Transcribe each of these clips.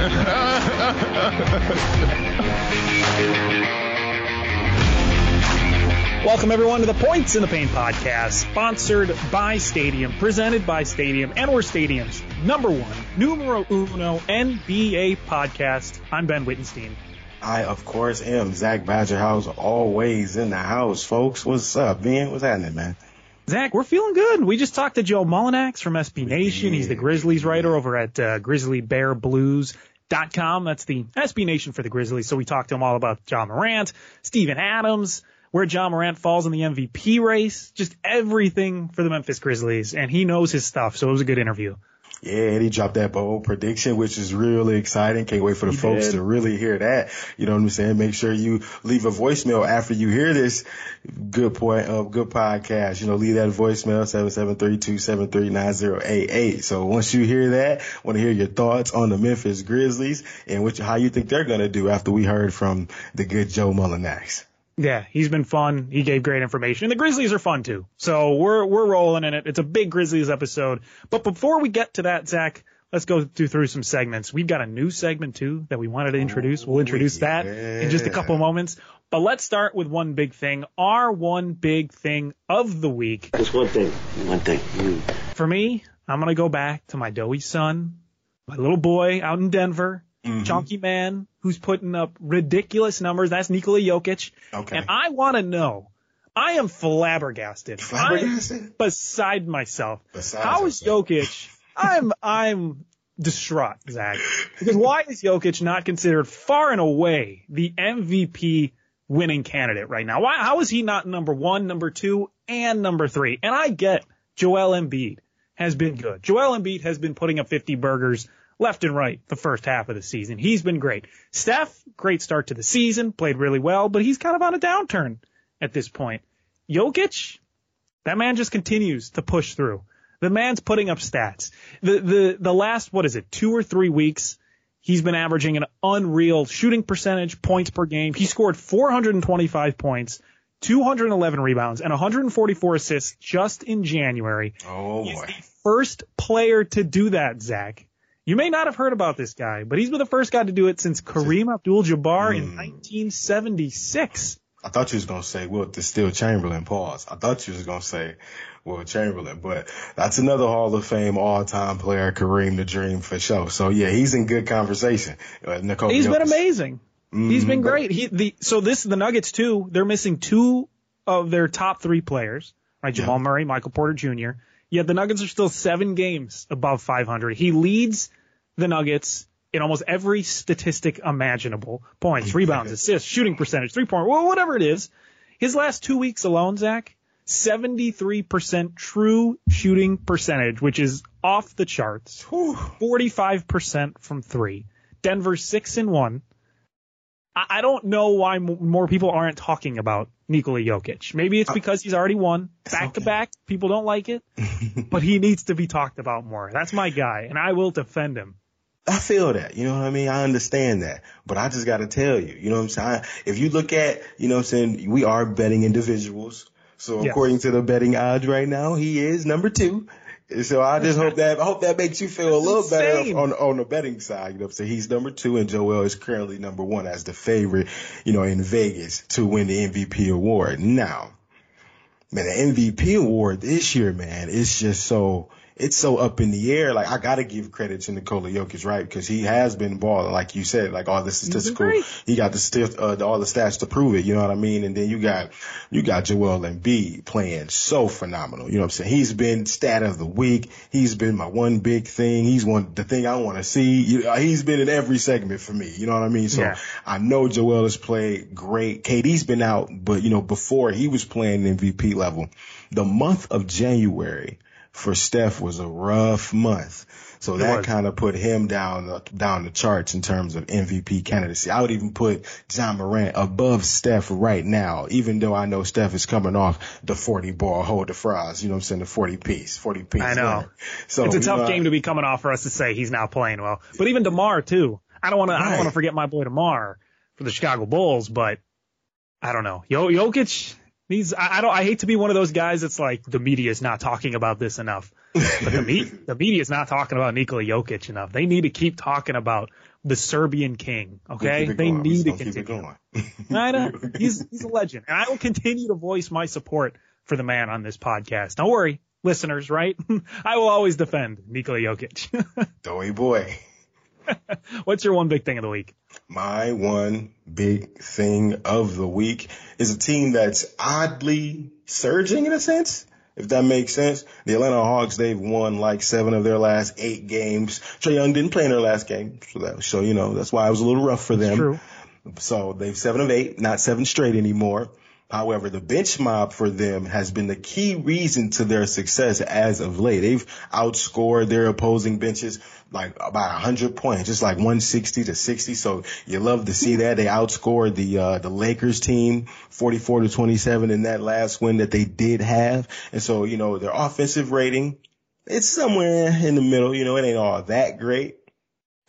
Welcome everyone to the Points in the Pain podcast, sponsored by Stadium, presented by Stadium, and we're Stadium's number one, numero uno NBA podcast. I'm Ben Wittenstein. I, of course, am Zach Badgerhouse, always in the house, folks. What's up, Ben? What's happening, man? Zach, we're feeling good. We just talked to Joe Mullinax from SB Nation. He's the Grizzlies writer over at uh, GrizzlyBearBlues.com. That's the SB Nation for the Grizzlies. So we talked to him all about Ja Morant, Steven Adams, where Ja Morant falls in the MVP race, just everything for the Memphis Grizzlies. And he knows his stuff. So it was a good interview. Yeah, and he dropped that bold prediction, which is really exciting. Can't wait for the He folks did. to really hear that. You know what I'm saying? Make sure you leave a voicemail after you hear this good point of good podcast. You know, leave that voicemail 7732739088. So once you hear that, want to hear your thoughts on the Memphis Grizzlies and what, how you think they're going to do after we heard from the good Joe Mullinax. Yeah, he's been fun. He gave great information. And the Grizzlies are fun too. So we're we're rolling in it. It's a big Grizzlies episode. But before we get to that, Zach, let's go do through some segments. We've got a new segment too that we wanted to introduce. We'll introduce that in just a couple moments. But let's start with one big thing. Our one big thing of the week. Just one thing. One thing. Mm. For me, I'm gonna go back to my doughy son, my little boy out in Denver, Mm-hmm. chunky man who's putting up ridiculous numbers. That's Nikola Jokic. Okay. And I want to know. I am flabbergasted. Flabbergasted? I'm beside myself. Besides How is. Jokic? I'm I'm distraught, Zach. Because why is Jokic not considered far and away the MVP winning candidate right now? Why? How is he not number one, number two, and number three? And I get Joel Embiid has been good. Joel Embiid has been putting up 50 burgers left and right the first half of the season. He's been great. Steph, great start to the season, played really well, but he's kind of on a downturn at this point. Jokic, that man just continues to push through. The man's putting up stats. The the the last what is it, two or three weeks, he's been averaging an unreal shooting percentage, points per game. He scored 425 points, 211 rebounds, and 144 assists just in January. Oh He's boy. the first player to do that, Zach. You may not have heard about this guy, but he's been the first guy to do it since Kareem Abdul-Jabbar in 1976. I thought you was gonna say Wilt the Stilt Chamberlain. Pause. I thought you was gonna say Will Chamberlain, but that's another Hall of Fame all-time player, Kareem the Dream for sure. So yeah, he's in good conversation. Uh, Nikola He's been amazing. He's been Mhm. great. He the so this the Nuggets too. They're missing two of their top three players, right? Jamal Yeah. Murray, Michael Porter Jr. Yet the Nuggets are still seven games above 500. He leads the Nuggets in almost every statistic imaginable: points, rebounds, assists, shooting percentage, three point, well, whatever it is. His last two weeks alone, Zach, 73% true shooting percentage, which is off the charts. 45% from three. Denver six and one. I, I don't know why more people aren't talking about Nikola Jokic. Maybe it's uh, because he's already won back to back. People don't like it, but he needs to be talked about more. That's my guy, and I will defend him. I feel that, you know what I mean? I understand that, but I just got to tell you, you know what I'm saying? If you look at, you know what I'm saying, we are betting individuals. So according to the betting odds right now, he is number two. So I just hope that, I hope that makes you feel a little better on, on the betting side. You know so He's number two and Joel is currently number one as the favorite, you know, in Vegas to win the MVP award. Now, man, the MVP award this year, man, it's just so it's so up in the air. Like I gotta give credit to Nikola Jokic, right? Because he has been balling, like you said, like all the statistical, he got the st- uh, all the stats to prove it. You know what I mean? And then you got you got Joel Embiid playing so phenomenal. You know what I'm saying? He's been stat of the week. He's been my one big thing. He's one the thing I want to see. You he's been in every segment for me. You know what I mean? So Yeah. I know Joel has played great. KD's been out, but you know before he was playing MVP level, the month of January for Steph was a rough month. So that kind of put him down the, down the charts in terms of MVP candidacy. I would even put Ja Morant above Steph right now, even though I know Steph is coming off the 40 ball, hold the fries, you know what I'm saying, the 40 piece, 40 piece. I know. So it's a tough know, game to be coming off for us to say he's not playing well. But even Demar too. I don't want to. I don't want to forget my boy Demar for the Chicago Bulls, but I don't know. Yo, Jokic. These I, I don't. I hate to be one of those guys that's like the media is not talking about this enough. But the me, the media is not talking about Nikola Jokic enough. They need to keep talking about the Serbian king. Okay, they going. need to gonna keep it continue. going. I know. He's he's a legend, and I will continue to voice my support for the man on this podcast. Don't worry, listeners. Right? I will always defend Nikola Jokic. Doughy boy. What's your one big thing of the week? My one big thing of the week is a team that's oddly surging in a sense, if that makes sense. The Atlanta Hawks, they've won like seven of their last eight games. Trae Young didn't play in their last game, so that so you know that's why it was a little rough for them. True. So they've seven of eight, not seven straight anymore. However, the bench mob for them has been the key reason to their success as of late. They've outscored their opposing benches like about 100 points, just like 160 to 60. So you love to see that. They outscored the, uh, the Lakers team 44 to 27 in that last win that they did have. And so, you know, their offensive rating, it's somewhere in the middle. You know, it ain't all that great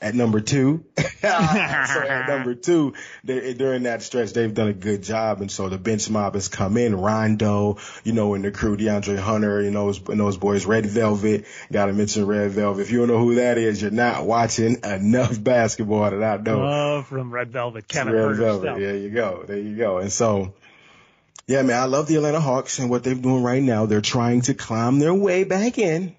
at number two. so at number two, they, during that stretch, they've done a good job. And so the bench mob has come in. Rondo, you know, and the crew, DeAndre Hunter, you know, and those boys, Red Velvet. Got to mention Red Velvet. If you don't know who that is, you're not watching enough basketball that I know. Love from Red Velvet, Kevin Red Velvet. stuff. There you go. There you go. And so, yeah, man, I love the Atlanta Hawks and what they're doing right now. They're trying to climb their way back in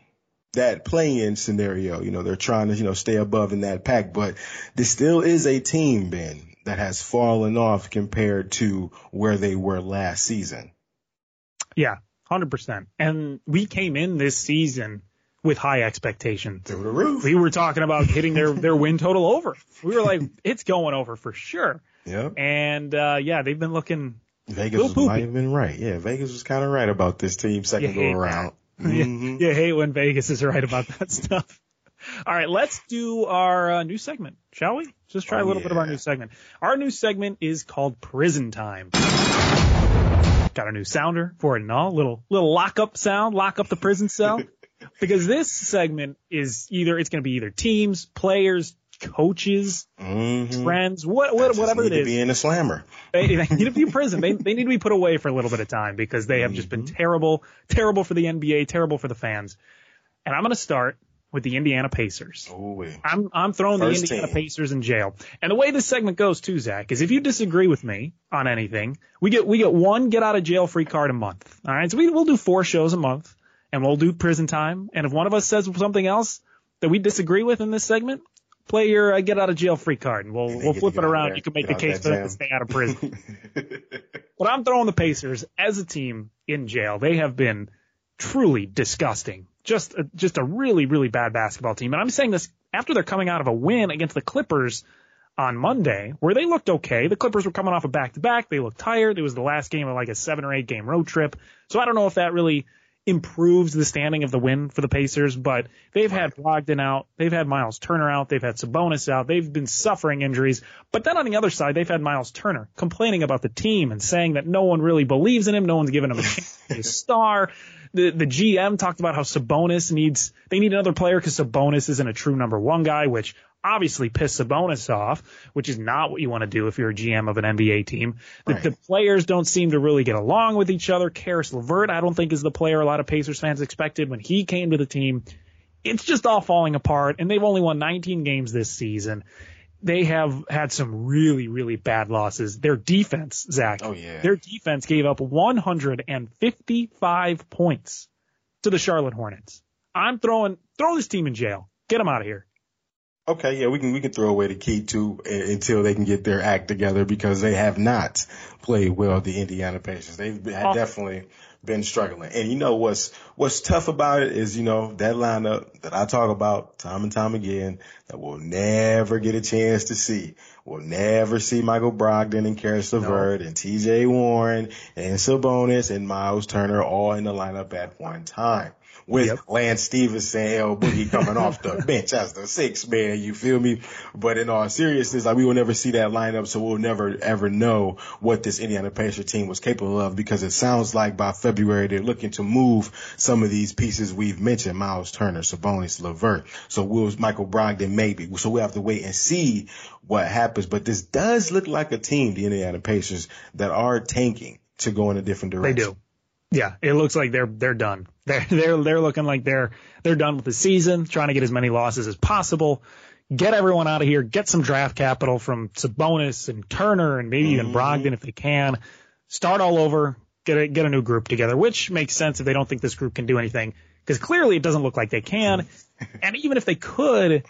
that play-in scenario. You know, they're trying to, you know, stay above in that pack, but this still is a team, Ben, that has fallen off compared to where they were last season. Yeah, hundred percent. And we came in this season with high expectations. Through the roof. We were talking about hitting their their win total over. We were like, it's going over for sure. Yep. And uh yeah, they've been looking. Vegas Little was, poopy. might have been right. Yeah, Vegas was kind of right about this team second go hate around. You, you hate when Vegas is right about that stuff. All right, let's do our uh, new segment, shall we? Just try a Oh, little bit of our new segment. Our new segment is called Prison Time. Got a new sounder for it and all. Little little lockup sound, lock up the prison cell. because this segment is either it's going to be either teams, players, coaches, Mhm. friends, what, what whatever need it to be in a slammer. They, they need to be in prison. They, they need to be put away for a little bit of time because they have just been Mm-hmm. terrible, terrible for the NBA, terrible for the fans. And I'm going to start with the Indiana Pacers. I'm, I'm throwing First the Indiana team. Pacers in jail. And the way this segment goes too, Zach, is if you disagree with me on anything, we get, we get one get out of jail free card a month. All right. So we, we'll do four shows a month and we'll do prison time. And if one of us says something else that we disagree with in this segment, play your uh, get out of jail free card and we'll, they we'll flip it around. there, You can make the case for them to stay out of prison. But I'm throwing the Pacers as a team in jail. They have been truly disgusting. Just a, just a really really bad basketball team. And I'm saying this after they're coming out of a win against the Clippers on Monday, where they looked okay. The Clippers were coming off a back to back. They looked tired. It was the last game of like a seven or eight game road trip. So I don't know if that really improves the standing of the win for the Pacers, but they've had Brogdon out, they've had Miles Turner out, they've had Sabonis out, they've been suffering injuries. But then on the other side, they've had Miles Turner complaining about the team and saying that no one really believes in him, no one's given him a chance to be a star. The the GM talked about how Sabonis needs they need another player because Sabonis isn't a true number one guy, which obviously pissed Sabonis off, which is not what you want to do if you're a GM of an NBA team. The, Right. the players don't seem to really get along with each other. Caris LeVert, I don't think is the player a lot of Pacers fans expected when he came to the team. It's just all falling apart, and they've only won 19 games this season. They have had some really, really bad losses. Their defense, Zach, Oh, yeah. their defense gave up 155 points to the Charlotte Hornets. I'm throwing throw this team in jail. Get them out of here. Okay, yeah, we can we can throw away the key too uh, until they can get their act together because they have not played well. The Indiana Pacers, they've been, oh. definitely been struggling. And you know what's what's tough about it is you know that lineup that I talk about time and time again that we'll never get a chance to see. We'll never see Michael Brogdon and Caris LeVert no. and T.J. Warren and Sabonis and Miles Turner all in the lineup at one time with yep. Lance Stephenson, L Boogie coming off the bench as the sixth man. You feel me? But in all seriousness, like we will never see that lineup, so we'll never ever know what this Indiana Pacers team was capable of because it sounds like by February they're looking to move some of these pieces we've mentioned: Miles Turner, Sabonis, LeVert. So will Michael Brogdon maybe? So we have to wait and see what happens. But this does look like a team, the Indiana Pacers, that are tanking to go in a different direction. They do. Yeah, it looks like they're they're done. They're they're they're looking like they're they're done with the season, trying to get as many losses as possible. Get everyone out of here. Get some draft capital from Sabonis and Turner and maybe even mm-hmm. Brogdon if they can. Start all over. Get a get a new group together, which makes sense if they don't think this group can do anything because clearly it doesn't look like they can. and even if they could,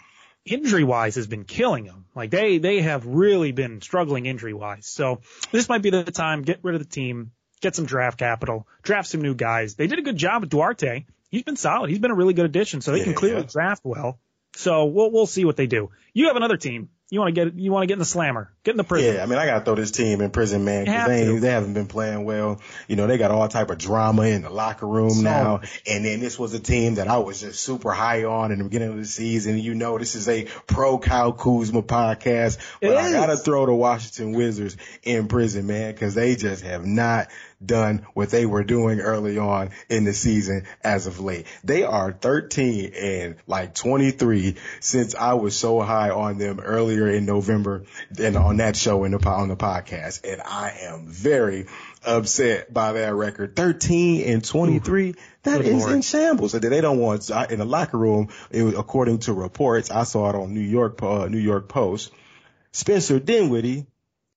injury wise has been killing them. Like they they have really been struggling injury wise. So this might be the time. Get rid of the team get some draft capital, draft some new guys. They did a good job with Duarte. He's been solid. He's been a really good addition, so they yeah, can clearly yeah. draft well. So we'll we'll see what they do. You have another team. You want to get you want to get in the slammer, get in the prison. Yeah, I mean I gotta throw this team in prison, man, because they they haven't been playing well. You know they got all type of drama in the locker room so, now, and then this was a team that I was just super high on in the beginning of the season. You know this is a pro Kyle Kuzma podcast, but I gotta throw the Washington Wizards in prison, man, because they just have not done what they were doing early on in the season as of late. They are 13 and like 23 since I was so high on them earlier in November and on that show in the, on the podcast. And I am very upset by that record. 13 and 23. That Good is Lord. in shambles. And they don't want, in the locker room, was, according to reports, I saw it on New York, uh, New York Post. Spencer Dinwiddie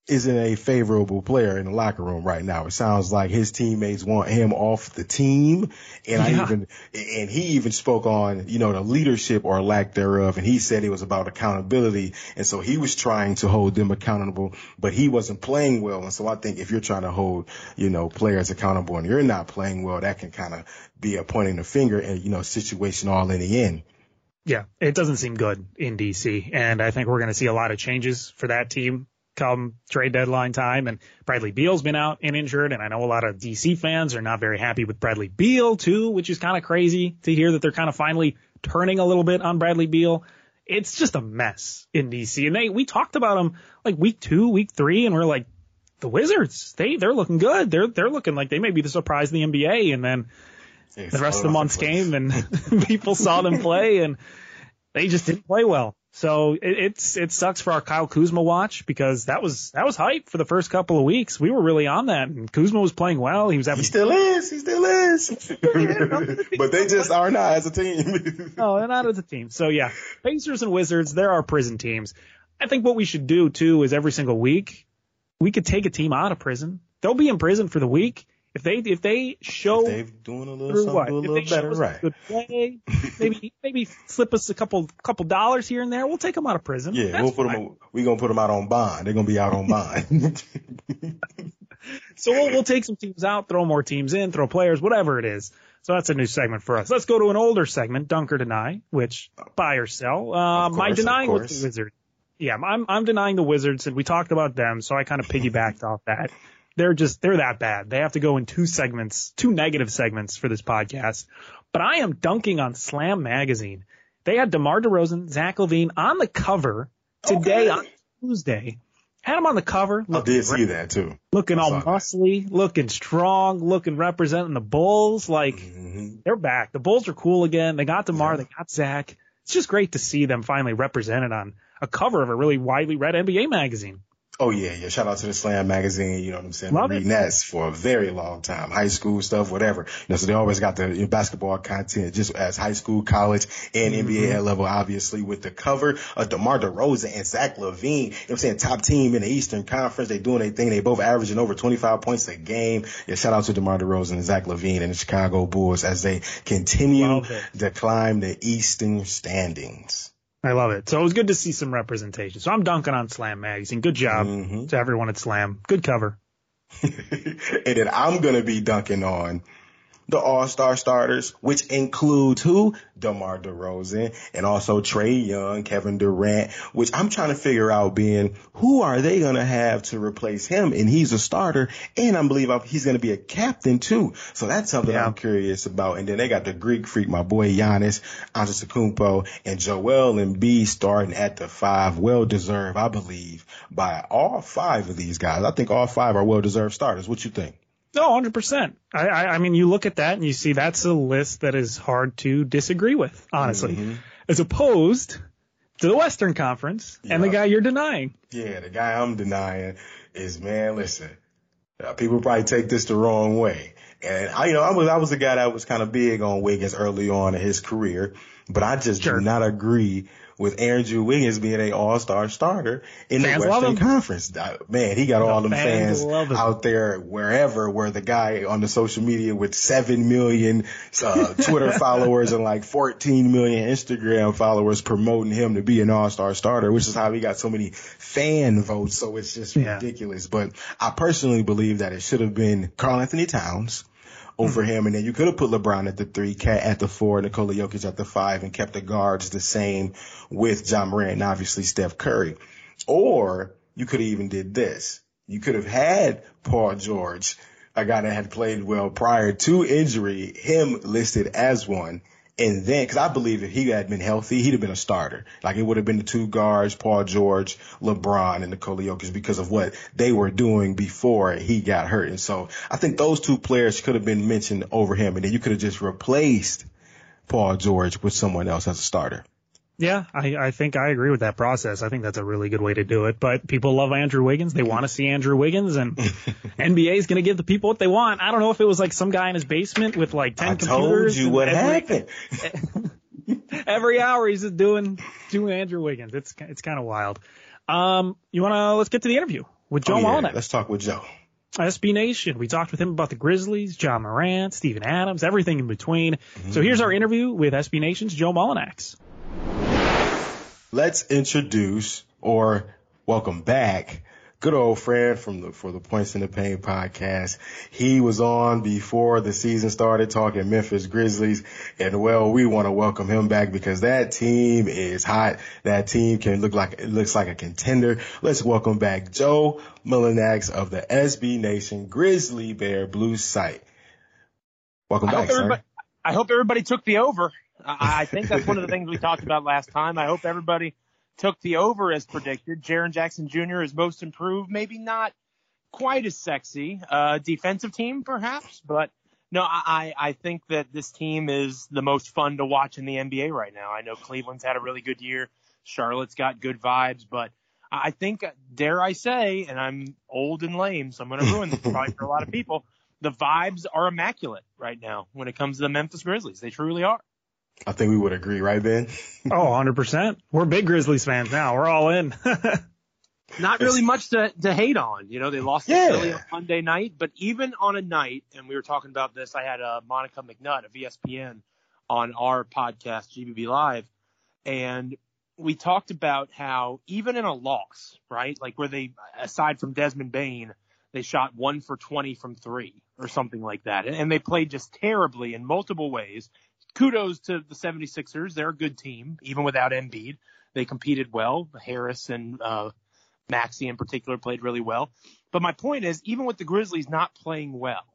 isn't a favorable player in the locker room right now. It sounds like his teammates want him off the team. And yeah. I even, and he even spoke on, you know, the leadership or lack thereof. And he said it was about accountability. And so he was trying to hold them accountable, but he wasn't playing well. And so I think if you're trying to hold, you know, players accountable and you're not playing well, that can kind of be a pointing the finger and, you know, situation all in the end. Yeah, it doesn't seem good in DC. And I think we're going to see a lot of changes for that team come trade deadline time. And Bradley Beal's been out and injured. And I know a lot of DC fans are not very happy with Bradley Beal too, which is kind of crazy to hear that they're kind of finally turning a little bit on Bradley Beal. It's just a mess in DC. And they, we talked about them like week two, week three, and we're like, the Wizards, they, they're looking good. They're, they're looking like they may be the surprise of the NBA. And then the rest of the months came and people saw them play and they just didn't play well. So it, it's it sucks for our Kyle Kuzma watch because that was that was hype for the first couple of weeks. We were really on that, and Kuzma was playing well. He was having. He still is. He still is. but they just are not as a team. no, oh, they're not as a team. So yeah, Pacers and Wizards, they're our prison teams. I think what we should do too is every single week we could take a team out of prison. They'll be in prison for the week if they if they show if they're doing a little something what, a little better, right? Good play, maybe maybe slip us a couple couple dollars here and there. We'll take them out of prison. Yeah, That's we'll put fine. them. We're gonna put them out on bond. They're gonna be out on bond. so we'll we'll take some teams out, throw more teams in, throw players, whatever it is. So that's a new segment for us. Let's go to an older segment, Dunk or Deny, which buy or sell. Uh, course, my denying with the Wizards. Yeah, I'm I'm denying the Wizards, and we talked about them, so I kind of piggybacked off that they're just they're that bad. They have to go in two segments, two negative segments for this podcast. But I am dunking on Slam Magazine. They had DeMar DeRozan, Zach LaVine on the cover today okay. on Tuesday. Had him on the cover. I did see that too. Looking all muscly, that. looking strong, looking representing the Bulls. Like mm-hmm. they're back. The Bulls are cool again. They got DeMar, yeah. they got Zach. It's just great to see them finally represented on a cover of a really widely read NBA magazine. Oh yeah, yeah. Shout out to the Slam magazine. You know what I'm saying? Love Reading that for a very long time. High school stuff, whatever. You know, so they always got the you know, basketball content just as high school, college, and Mm-hmm. NBA level, obviously with the cover of DeMar DeRozan and Zach LaVine. You know what I'm saying? Top team in the Eastern Conference. They doing their thing. They both averaging over 25 points a game. Yeah, shout out to DeMar DeRozan and Zach LaVine and the Chicago Bulls as they continue to climb the Eastern standings. I love it. So it was good to see some representation. So I'm dunking on Slam Magazine. Good job Mhm. to everyone at Slam. Good cover. and then I'm gonna be dunking on the All-Star starters, which includes who? DeMar DeRozan and also Trae Young, Kevin Durant, which I'm trying to figure out being who are they gonna have to replace him? And he's a starter, and I believe he's gonna be a captain too. So that's something Yeah. I'm curious about. And then they got the Greek freak, my boy Giannis Antetokounmpo, and Joel Embiid starting at the five. Well deserved, I believe, by all five of these guys. I think all five are well deserved starters. What you think? No, hundred percent. I, I, I mean, you look at that and you see that's a list that is hard to disagree with, honestly, Mm-hmm. as opposed to the Western Conference and the guy you're denying. Yeah, the guy I'm denying is man. Listen, uh, people probably take this the wrong way, and I, you know, I was I was a guy that was kind of big on Wiggins early on in his career, but I just Sure. do not agree with Andrew Wiggins being a All Star starter in Fans the Western. Conference. Uh, Man, he got all them fans fans out there wherever, where the guy on the social media with seven million uh, Twitter followers and like 14 million Instagram followers promoting him to be an All Star starter, which is how he got so many fan votes. So it's just Yeah. ridiculous. But I personally believe that it should have been Karl-Anthony Towns over mm-hmm. him. And then you could have put LeBron at the three, KAT at the four, Nikola Jokic at the five, and kept the guards the same with Ja Morant and obviously Steph Curry. Or you could have even did this. You could have had Paul George, a guy that had played well prior to injury, him listed as one. And then, cause I believe if he had been healthy, he'd have been a starter. Like it would have been the two guards, Paul George, LeBron, and Nikola Jokic because of what they were doing before he got hurt. And so I think those two players could have been mentioned over him. And then you could have just replaced Paul George with someone else as a starter. Yeah, I, I think I agree with that process. I think that's a really good way to do it. But people love Andrew Wiggins. They want to see Andrew Wiggins, and NBA is going to give the people what they want. I don't know if it was like some guy in his basement with like ten I computers. told you what every, happened. Every hour he's just doing doing Andrew Wiggins. It's it's kind of wild. Um, you want to let's get to the interview with Joe Oh, yeah. Let's talk with Joe. SB Nation. We talked with him about the Grizzlies, Ja Morant, Steven Adams, everything in between. So here's our interview with SB Nation's Joe Mullinax. Let's introduce or welcome back good old friend from the for the Points in the Pain podcast. He was on before the season started talking Memphis Grizzlies and well we want to welcome him back because that team is hot. That team can look like it looks like a contender. Let's welcome back Joe Mullinax of the SB Nation Grizzly Bear Blue site. Welcome I back, hope, sir. I hope everybody took the over. I, I think that's one of the things we talked about last time. I hope everybody took the over as predicted. Jaren Jackson Jr. is most improved, maybe not quite as sexy. Uh, defensive team, perhaps, but no, I, I think that this team is the most fun to watch in the NBA right now. I know Cleveland's had a really good year. Charlotte's got good vibes, but I think, dare I say, and I'm old and lame, so I'm going to ruin this probably for a lot of people. The vibes are immaculate right now when it comes to the Memphis Grizzlies. They truly are. I think we would agree, right, Ben? Oh, 100%. We're big Grizzlies fans now. We're all in. Not really much to, to hate on. You know, they lost Yeah. to Philly on Monday night, but even on a night, and we were talking about this, I had uh, Monica McNutt of ESPN on our podcast, GBB Live, and we talked about how even in a loss, right, like where they, aside from Desmond Bane, they shot one for 20 from three or something like that. And, and they played just terribly in multiple ways. Kudos to the 76ers. They're a good team, even without Embiid. They competed well. Harris and, uh, Maxey in particular played really well. But my point is, even with the Grizzlies not playing well,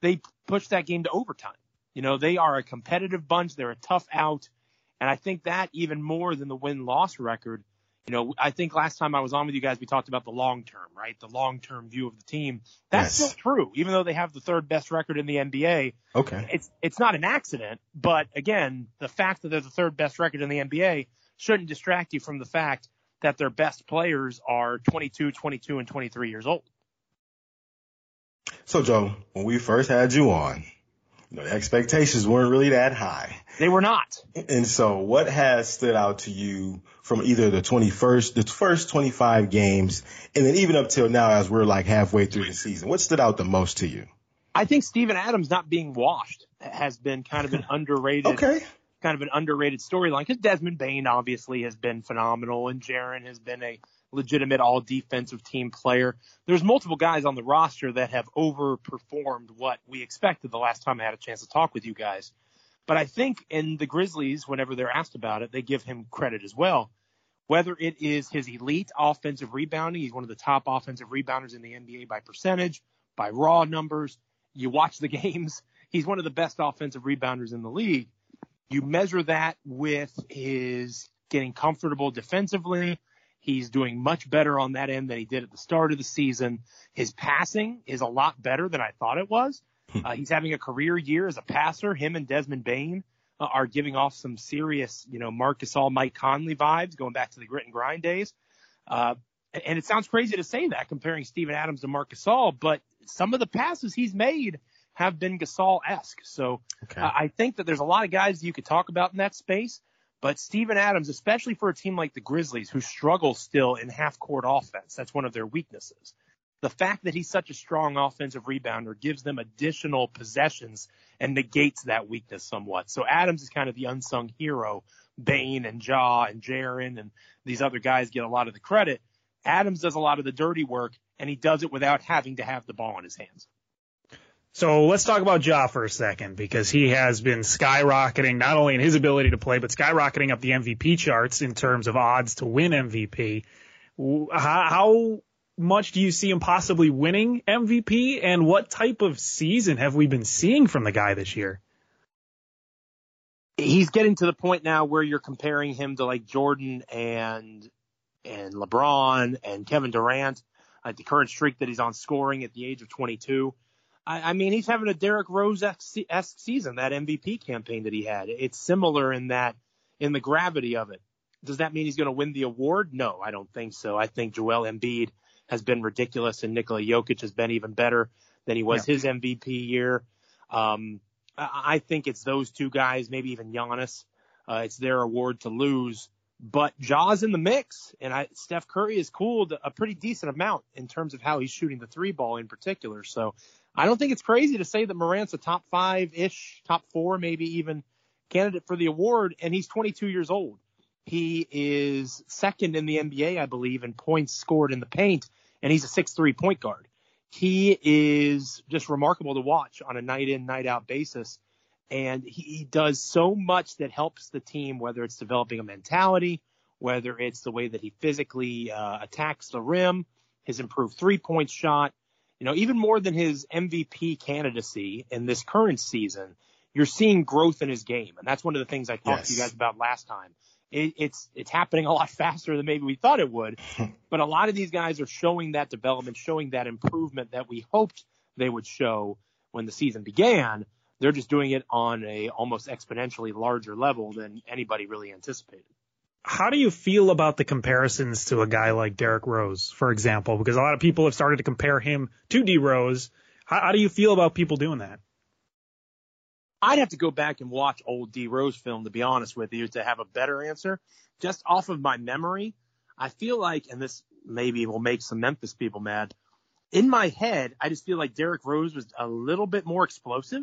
they pushed that game to overtime. You know, they are a competitive bunch. They're a tough out. And I think that even more than the win loss record, you know, I think last time I was on with you guys, we talked about the long term, right? The long term view of the team. That's Yes. still true, even though they have the third best record in the NBA. Okay. It's, it's not an accident, but again, the fact that they're the third best record in the NBA shouldn't distract you from the fact that their best players are 22, 22, and 23 years old. So, Joe, when we first had you on, you know, the expectations weren't really that high. They were not. And so what has stood out to you from either the 21st, the first 25 games, and then even up till now as we're like halfway through the season? What stood out the most to you? I think Steven Adams not being washed has been kind of an underrated, okay. kind of an underrated storyline because Desmond Bane obviously has been phenomenal and Jaren has been a legitimate all defensive team player. There's multiple guys on the roster that have overperformed what we expected the last time I had a chance to talk with you guys. But I think in the Grizzlies, whenever they're asked about it, they give him credit as well. Whether it is his elite offensive rebounding, he's one of the top offensive rebounders in the NBA by percentage, by raw numbers. You watch the games, he's one of the best offensive rebounders in the league. You measure that with his getting comfortable defensively, He's doing much better on that end than he did at the start of the season. His passing is a lot better than I thought it was. Hmm. Uh, he's having a career year as a passer. Him and Desmond Bane uh, are giving off some serious, you know, Marc Gasol Mike Conley vibes going back to the grit and grind days. Uh, and it sounds crazy to say that comparing Steven Adams to Marc Gasol, but some of the passes he's made have been Gasol-esque. So okay. uh, I think that there's a lot of guys you could talk about in that space. But Steven Adams, especially for a team like the Grizzlies, who struggle still in half court offense, that's one of their weaknesses. The fact that he's such a strong offensive rebounder gives them additional possessions and negates that weakness somewhat. So Adams is kind of the unsung hero. Bane and Ja and Jaren and these other guys get a lot of the credit. Adams does a lot of the dirty work and he does it without having to have the ball in his hands. So let's talk about Ja for a second because he has been skyrocketing not only in his ability to play, but skyrocketing up the MVP charts in terms of odds to win MVP. How, much do you see him possibly winning MVP and what type of season have we been seeing from the guy this year? He's getting to the point now where you're comparing him to like Jordan and and LeBron and Kevin Durant, like the current streak that he's on scoring at the age of 22 I, I mean, he's having a Derrick Rose esque season, that MVP campaign that he had. It's similar in that, in the gravity of it. Does that mean he's going to win the award? No, I don't think so. I think Joel Embiid has been ridiculous and Nikola Jokic has been even better than he was yeah. his MVP year. Um, I think it's those two guys, maybe even Giannis. Uh, it's their award to lose. But Ja's in the mix, and I, Steph Curry has cooled a pretty decent amount in terms of how he's shooting the three ball in particular. So I don't think it's crazy to say that Morant's a top five ish, top four, maybe even candidate for the award, and he's 22 years old. He is second in the NBA, I believe, in points scored in the paint, and he's a six-three point guard. He is just remarkable to watch on a night in, night out basis. And he does so much that helps the team, whether it's developing a mentality, whether it's the way that he physically uh, attacks the rim, his improved three point shot, you know, even more than his MVP candidacy in this current season, you're seeing growth in his game. And that's one of the things I talked yes. to you guys about last time. It, it's, it's happening a lot faster than maybe we thought it would. but a lot of these guys are showing that development, showing that improvement that we hoped they would show when the season began. They're just doing it on a almost exponentially larger level than anybody really anticipated how do you feel about the comparisons to a guy like Derrick Rose, for example? Because a lot of people have started to compare him to D Rose. How, how do you feel about people doing that? I'd have to go back and watch old D Rose film to be honest with you to have a better answer. Just off of my memory, I feel like, and this maybe will make some Memphis people mad. In my head, I just feel like Derrick Rose was a little bit more explosive.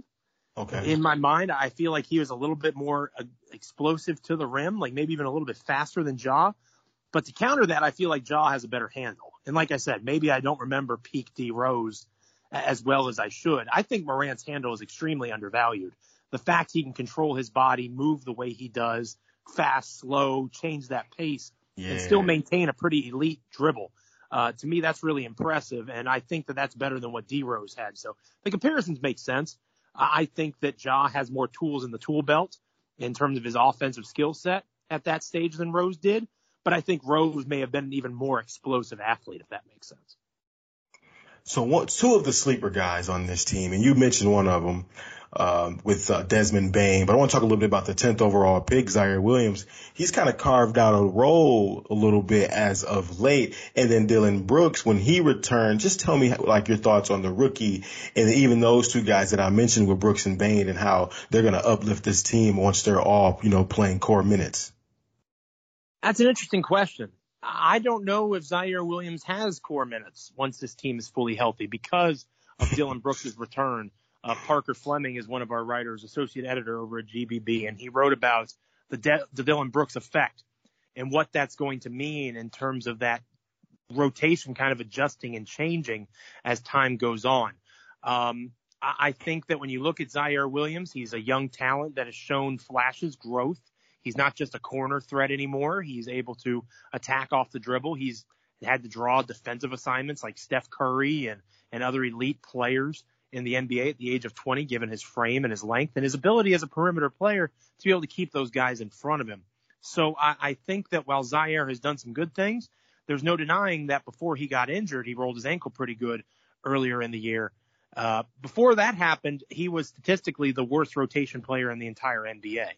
Okay. In my mind, I feel like he was a little bit more uh, explosive to the rim, like maybe even a little bit faster than Ja. But to counter that, I feel like Ja has a better handle. And like I said, maybe I don't remember peak D Rose as well as I should. I think Morant's handle is extremely undervalued. The fact he can control his body, move the way he does, fast, slow, change that pace, yeah. and still maintain a pretty elite dribble. Uh, to me, that's really impressive, and I think that that's better than what D Rose had. So the comparisons make sense. I think that Ja has more tools in the tool belt in terms of his offensive skill set at that stage than Rose did. But I think Rose may have been an even more explosive athlete, if that makes sense. So what, two of the sleeper guys on this team, and you mentioned one of them, um, with uh, Desmond Bane. But I want to talk a little bit about the 10th overall pick, Ziaire Williams. He's kind of carved out a role a little bit as of late. And then Dillon Brooks, when he returned, just tell me like your thoughts on the rookie and even those two guys that I mentioned with Brooks and Bane and how they're going to uplift this team once they're all, you know, playing core minutes. That's an interesting question. I don't know if Ziaire Williams has core minutes once this team is fully healthy because of Dillon Brooks' return. Uh, Parker Fleming is one of our writers, associate editor over at GBB, and he wrote about the, De- Dillon Brooks effect and what that's going to mean in terms of that rotation kind of adjusting and changing as time goes on. Um, I, I think that when you look at Ziaire Williams, he's a young talent that has shown flashes, growth. He's not just a corner threat anymore. He's able to attack off the dribble. He's had to draw defensive assignments like Steph Curry and, and other elite players in the NBA at the age of 20, given his frame and his length and his ability as a perimeter player to be able to keep those guys in front of him. So I, I think that while Ziaire has done some good things, there's no denying that before he got injured, he rolled his ankle pretty good earlier in the year. Uh, before that happened, he was statistically the worst rotation player in the entire NBA.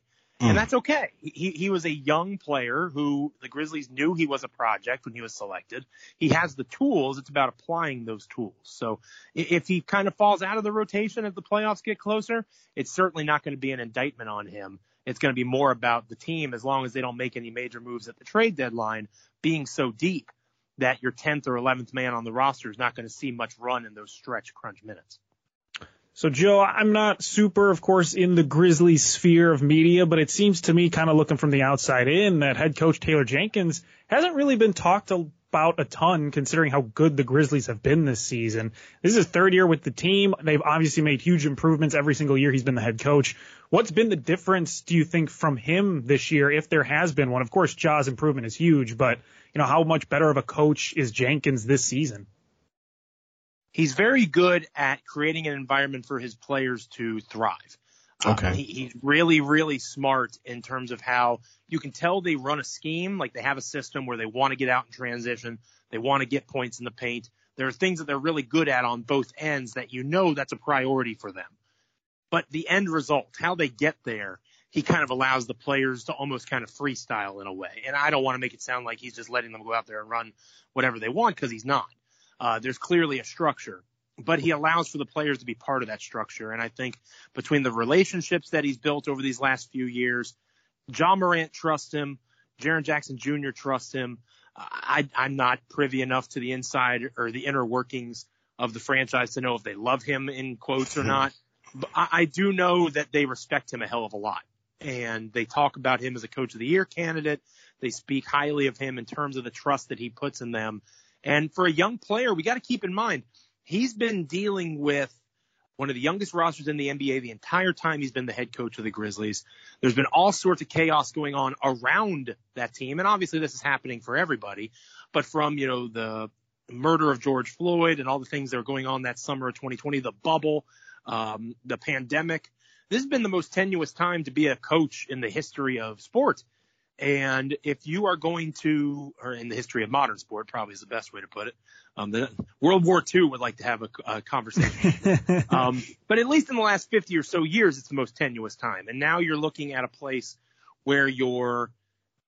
And hmm. that's okay. He, he was a young player who the Grizzlies knew he was a project when he was selected. He has the tools. It's about applying those tools. So if he kind of falls out of the rotation as the playoffs get closer, it's certainly not going to be an indictment on him. It's going to be more about the team as long as they don't make any major moves at the trade deadline being so deep that your 10th or 11th man on the roster is not going to see much run in those stretch crunch minutes. So Joe, I'm not super, of course, in the Grizzlies sphere of media, but it seems to me kind of looking from the outside in that head coach Taylor Jenkins hasn't really been talked about a ton considering how good the Grizzlies have been this season. This is his third year with the team. They've obviously made huge improvements every single year he's been the head coach. What's been the difference, do you think, from him this year, if there has been one? Of course, Ja's improvement is huge, but you know, how much better of a coach is Jenkins this season? He's very good at creating an environment for his players to thrive. Um, okay. Um, he, he's really, really smart in terms of how you can tell they run a scheme, like they have a system where they want to get out in transition, they want to get points in the paint. There are things that they're really good at on both ends that you know that's a priority for them. But the end result, how they get there, he kind of allows the players to almost kind of freestyle in a way. And I don't want to make it sound like he's just letting them go out there and run whatever they want because he's not. Uh, there's clearly a structure, but he allows for the players to be part of that structure. And I think between the relationships that he's built over these last few years, Ja Morant trusts him, Jaren Jackson Jr. trusts him. I, I'm not privy enough to the inside or the inner workings of the franchise to know if they love him in quotes or not. But I, I do know that they respect him a hell of a lot. And they talk about him as a coach of the year candidate. They speak highly of him in terms of the trust that he puts in them. And for a young player, we got to keep in mind, he's been dealing with one of the youngest rosters in the NBA the entire time he's been the head coach of the Grizzlies. There's been all sorts of chaos going on around that team. And obviously this is happening for everybody, but from, you know, the murder of George Floyd and all the things that are going on that summer of 2020, the bubble, um, the pandemic. This has been the most tenuous time to be a coach in the history of sports. And if you are going to, or in the history of modern sport, probably is the best way to put it. Um, the World War II would like to have a, a conversation. um, but at least in the last 50 or so years, it's the most tenuous time. And now you're looking at a place where you're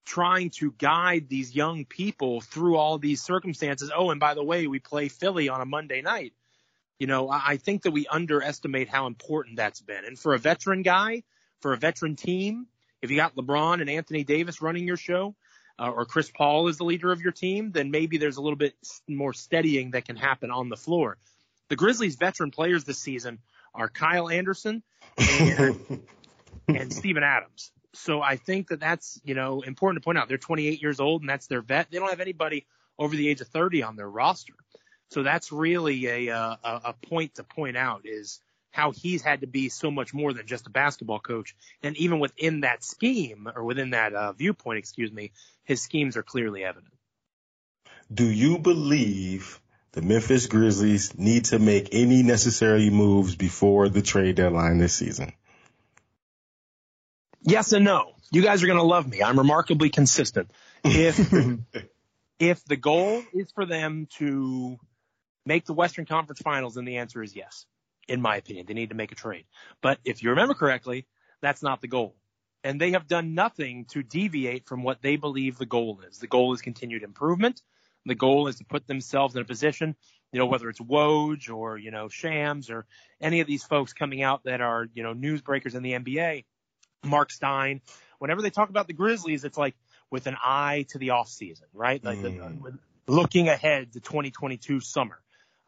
trying to guide these young people through all these circumstances. Oh, and by the way, we play Philly on a Monday night. You know, I think that we underestimate how important that's been. And for a veteran guy, for a veteran team, if you got LeBron and Anthony Davis running your show, uh, or Chris Paul is the leader of your team, then maybe there's a little bit more steadying that can happen on the floor. The Grizzlies veteran players this season are Kyle Anderson and, and Steven Adams. So I think that that's, you know, important to point out. They're 28 years old and that's their vet. They don't have anybody over the age of 30 on their roster. So that's really a, uh, a, a point to point out is how he's had to be so much more than just a basketball coach. And even within that scheme or within that uh, viewpoint, excuse me, his schemes are clearly evident. Do you believe the Memphis Grizzlies need to make any necessary moves before the trade deadline this season? Yes and no. You guys are going to love me. I'm remarkably consistent. If if the goal is for them to make the Western Conference Finals, then the answer is yes. In my opinion. They need to make a trade. But if you remember correctly, that's not the goal. And they have done nothing to deviate from what they believe the goal is. The goal is continued improvement. The goal is to put themselves in a position, you know, whether it's Woj or, you know, Shams or any of these folks coming out that are, you know, newsbreakers in the NBA, Mark Stein, whenever they talk about the Grizzlies, it's like with an eye to the off season, right? Like mm. the, looking ahead to 2022 summer.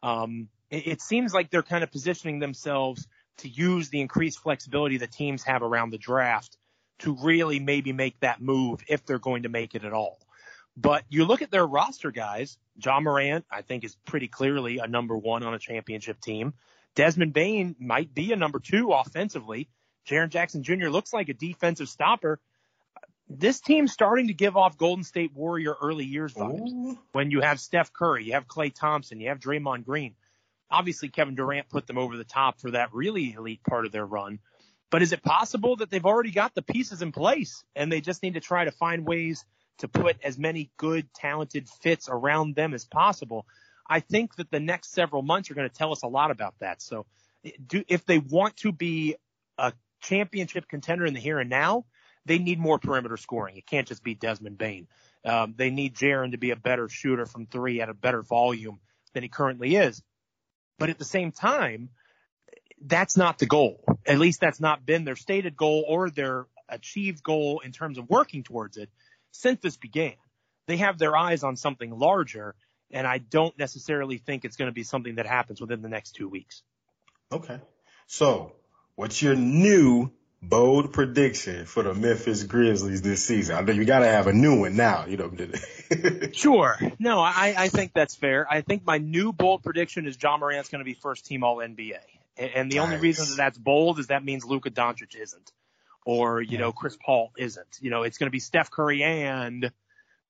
Um, it, it seems like they're kind of positioning themselves to use the increased flexibility that teams have around the draft to really maybe make that move if they're going to make it at all. But you look at their roster guys, Ja Morant, I think is pretty clearly a number one on a championship team. Desmond Bane might be a number two offensively. Jaren Jackson Jr. looks like a defensive stopper. This team's starting to give off Golden State Warrior early years vibes. Ooh. When you have Steph Curry, you have Klay Thompson, you have Draymond Green. Obviously, Kevin Durant put them over the top for that really elite part of their run. But is it possible that they've already got the pieces in place and they just need to try to find ways to put as many good, talented fits around them as possible. I think that the next several months are going to tell us a lot about that. So do, if they want to be a championship contender in the here and now, they need more perimeter scoring. It can't just be Desmond Bane. Um, they need Jaren to be a better shooter from three at a better volume than he currently is. But at the same time, that's not the goal. At least that's not been their stated goal or their achieved goal in terms of working towards it since this began. They have their eyes on something larger, and I don't necessarily think it's going to be something that happens within the next two weeks. Okay. So, what's your new bold prediction for the Memphis Grizzlies this season? I know you got to have a new one now. You know. sure. No, I, I think that's fair. I think my new bold prediction is Ja Morant's going to be first team All NBA, and the nice. only reason that that's bold is that means Luka Doncic isn't or, you yeah. know, Chris Paul isn't. You know, it's going to be Steph Curry and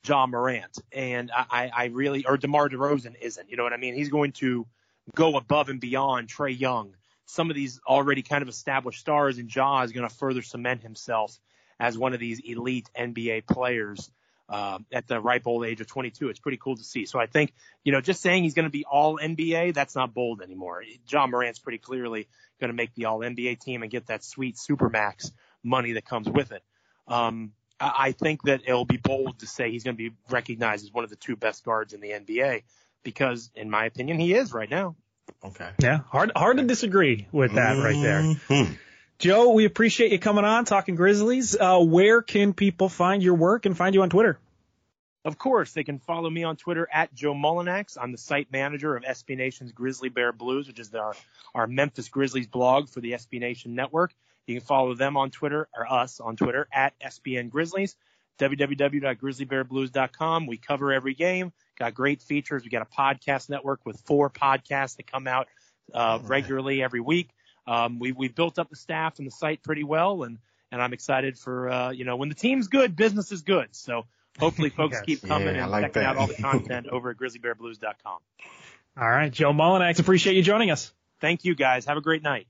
Ja Morant. And I, I really, or DeMar DeRozan isn't. You know what I mean? He's going to go above and beyond Trae Young. Some of these already kind of established stars, and Ja is going to further cement himself as one of these elite NBA players. Uh, at the ripe old age of 22. It's pretty cool to see. So I think, you know, just saying he's going to be all NBA, that's not bold anymore. Ja Morant's pretty clearly going to make the all NBA team and get that sweet super max money that comes with it. Um, I think that it'll be bold to say he's going to be recognized as one of the two best guards in the NBA because, in my opinion, he is right now. Okay. Yeah, hard hard to disagree with that mm-hmm. right there. Mm-hmm. Joe, we appreciate you coming on talking Grizzlies. Uh, where can people find your work and find you on Twitter? Of course, they can follow me on Twitter at Joe Mullinax. I'm the site manager of SB Nation's Grizzly Bear Blues, which is our, our Memphis Grizzlies blog for the SB Nation network. You can follow them on Twitter or us on Twitter at SBN Grizzlies, www.grizzlybearblues.com. We cover every game, got great features. We got a podcast network with four podcasts that come out uh, regularly every week. Um, we, we've built up the staff and the site pretty well, and, and I'm excited for, uh, you know, when the team's good, business is good. So hopefully folks yes. keep coming yeah, and like checking that. out all the content over at grizzlybearblues.com. All right, Joe Mullinax, appreciate you joining us. Thank you guys. Have a great night.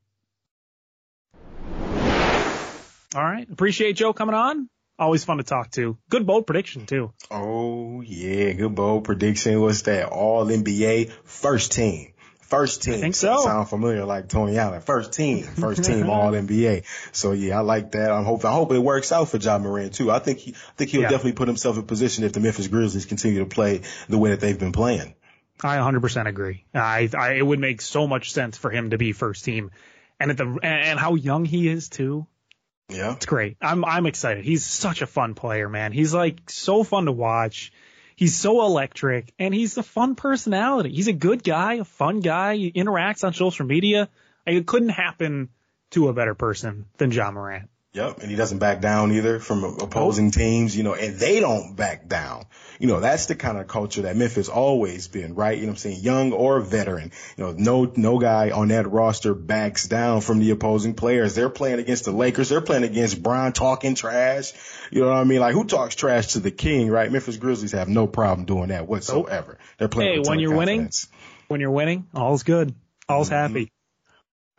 All right. Appreciate Joe coming on. Always fun to talk to. Good bold prediction too. Oh yeah, good bold prediction. What's that? All NBA first team. First team. I think so. Sound familiar like Tony Allen. First team. First team all NBA. So yeah, I like that. I'm hoping I hope it works out for Ja Morant too. I think he I think he'll yeah. definitely put himself in position if the Memphis Grizzlies continue to play the way that they've been playing. I 100% agree. I, I it would make so much sense for him to be first team. And at the and how young he is too. Yeah. It's great. I'm I'm excited. He's such a fun player, man. He's like so fun to watch. He's so electric and he's a fun personality. He's a good guy, a fun guy. He interacts on social media. It couldn't happen to a better person than Ja Morant. Yep, and he doesn't back down either from opposing teams, you know, and they don't back down. You know, that's the kind of culture that Memphis always been, right? You know I'm saying? Young or veteran. You know, no, no guy on that roster backs down from the opposing players. They're playing against the Lakers. They're playing against Bron talking trash. You know what I mean? Like who talks trash to the king, right? Memphis Grizzlies have no problem doing that whatsoever. They're playing. Hey, when you're winning, when you're winning, all's good. All's mm-hmm. happy.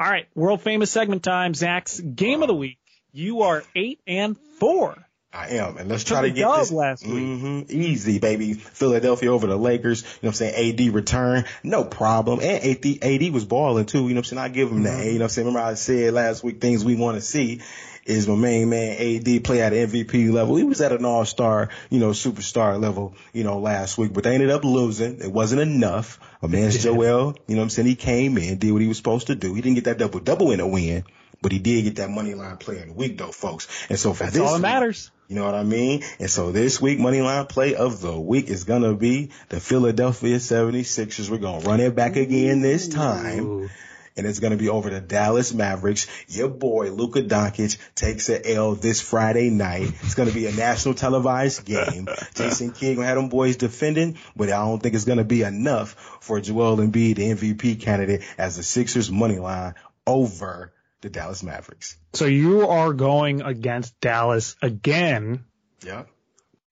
All right, world famous segment time. Zach's game of the week. You are eight and four I am. And let's try to get this last week. Mm-hmm, easy, baby. Philadelphia over the Lakers. You know what I'm saying? AD return. No problem. And AD, AD was balling too. You know what I'm saying? I give him that. Mm-hmm. You know what I'm saying? Remember I said last week things we want to see is my main man AD play at MVP level. He was at an all-star, you know, superstar level, you know, last week, but they ended up losing. It wasn't enough. A man's Joel, you know what I'm saying? He came in, did what he was supposed to do. He didn't get that double double in a win, but he did get that money line play of the week though, folks. And so for That's this all that week- matters. you know what I mean? And so this week, money line play of the week is going to be the Philadelphia 76ers. We're going to run it back again this time. And it's going to be over the Dallas Mavericks. Your boy, Luka Doncic, takes a L this Friday night. It's going to be a national televised game. Jason Kidd will have them boys defending, but I don't think it's going to be enough for Joel Embiid, the MVP candidate, as the Sixers money line over the Dallas Mavericks. So you are going against Dallas again Yeah.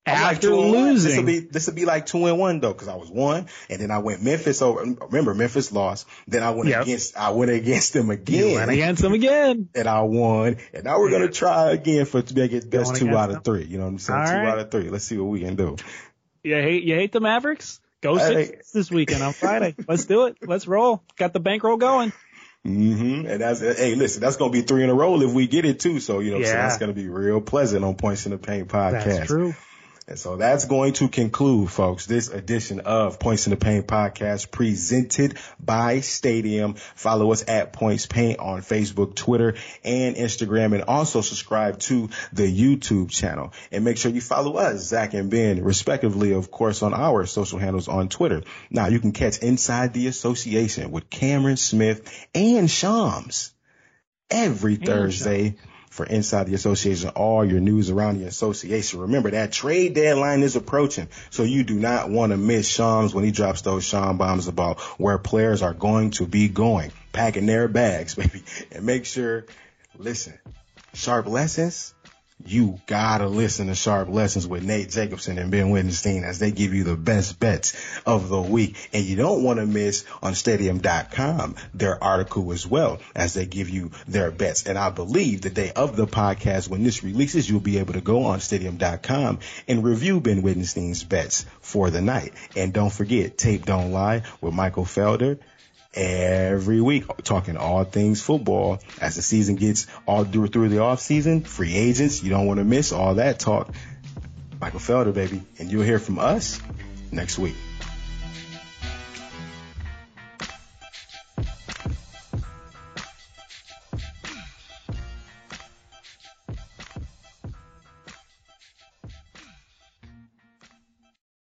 after This will losing. be this will be like two and one though, because I was one, and then I went Memphis over. Remember, Memphis lost. Then I went Yep. against I went against them You again, went against them again. and I won. And now we're gonna try again for to make it best two out them? of three. You know what I'm saying? All two right. out of three. Let's see what we can do. You hate you hate the Mavericks? Go Hey. six this weekend on Friday. Let's do it. Let's roll. Got the bankroll going. Hmm And that's hey, listen, that's gonna be three in a row if we get it too. So you know, what I'm saying? Yeah. that's gonna be real pleasant on Points in the Paint podcast. That's true. And so that's going to conclude, folks, this edition of Points in the Paint podcast presented by Stadium. Follow us at Points Paint on Facebook, Twitter, and Instagram, and also subscribe to the YouTube channel. And make sure you follow us, Zach and Ben, respectively, of course, on our social handles on Twitter. Now you can catch Inside the Association with Cameron Smith and Shams every Thursday for Inside the Association, all your news around the association. Remember that trade deadline is approaching, so you do not want to miss Shams when he drops those Sham bombs about where players are going to be going, packing their bags, baby. And make sure, listen, sharp lessons. You gotta listen to Sharp Lessons with Nate Jacobson and Ben Wittenstein as they give you the best bets of the week. And you don't want to miss on stadium.com their article as well as they give you their bets. And I believe the day of the podcast when this releases, you'll be able to go on stadium.com and review Ben Wittenstein's bets for the night. And don't forget, Tape Don't Lie with Michael Felder every week talking all things football. As the season gets all through through the off season free agents you don't want to miss all that talk. Michael felder baby and you'll hear from us next week